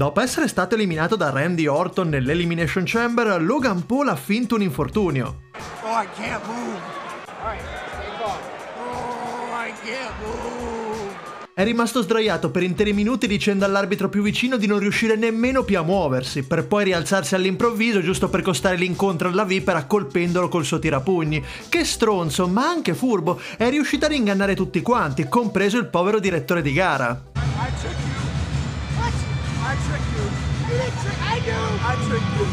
Dopo essere stato eliminato da Randy Orton nell'Elimination Chamber, Logan Paul ha finto un infortunio. Oh, I can't move. Oh, I can't move. È rimasto sdraiato per interi minuti dicendo all'arbitro più vicino di non riuscire nemmeno più a muoversi, per poi rialzarsi all'improvviso giusto per costare l'incontro alla vipera colpendolo col suo tirapugni. Che stronzo, ma anche furbo, è riuscito ad ingannare tutti quanti, compreso il povero direttore di gara. I? I tricked you. You didn't trick. I knew. I tricked you.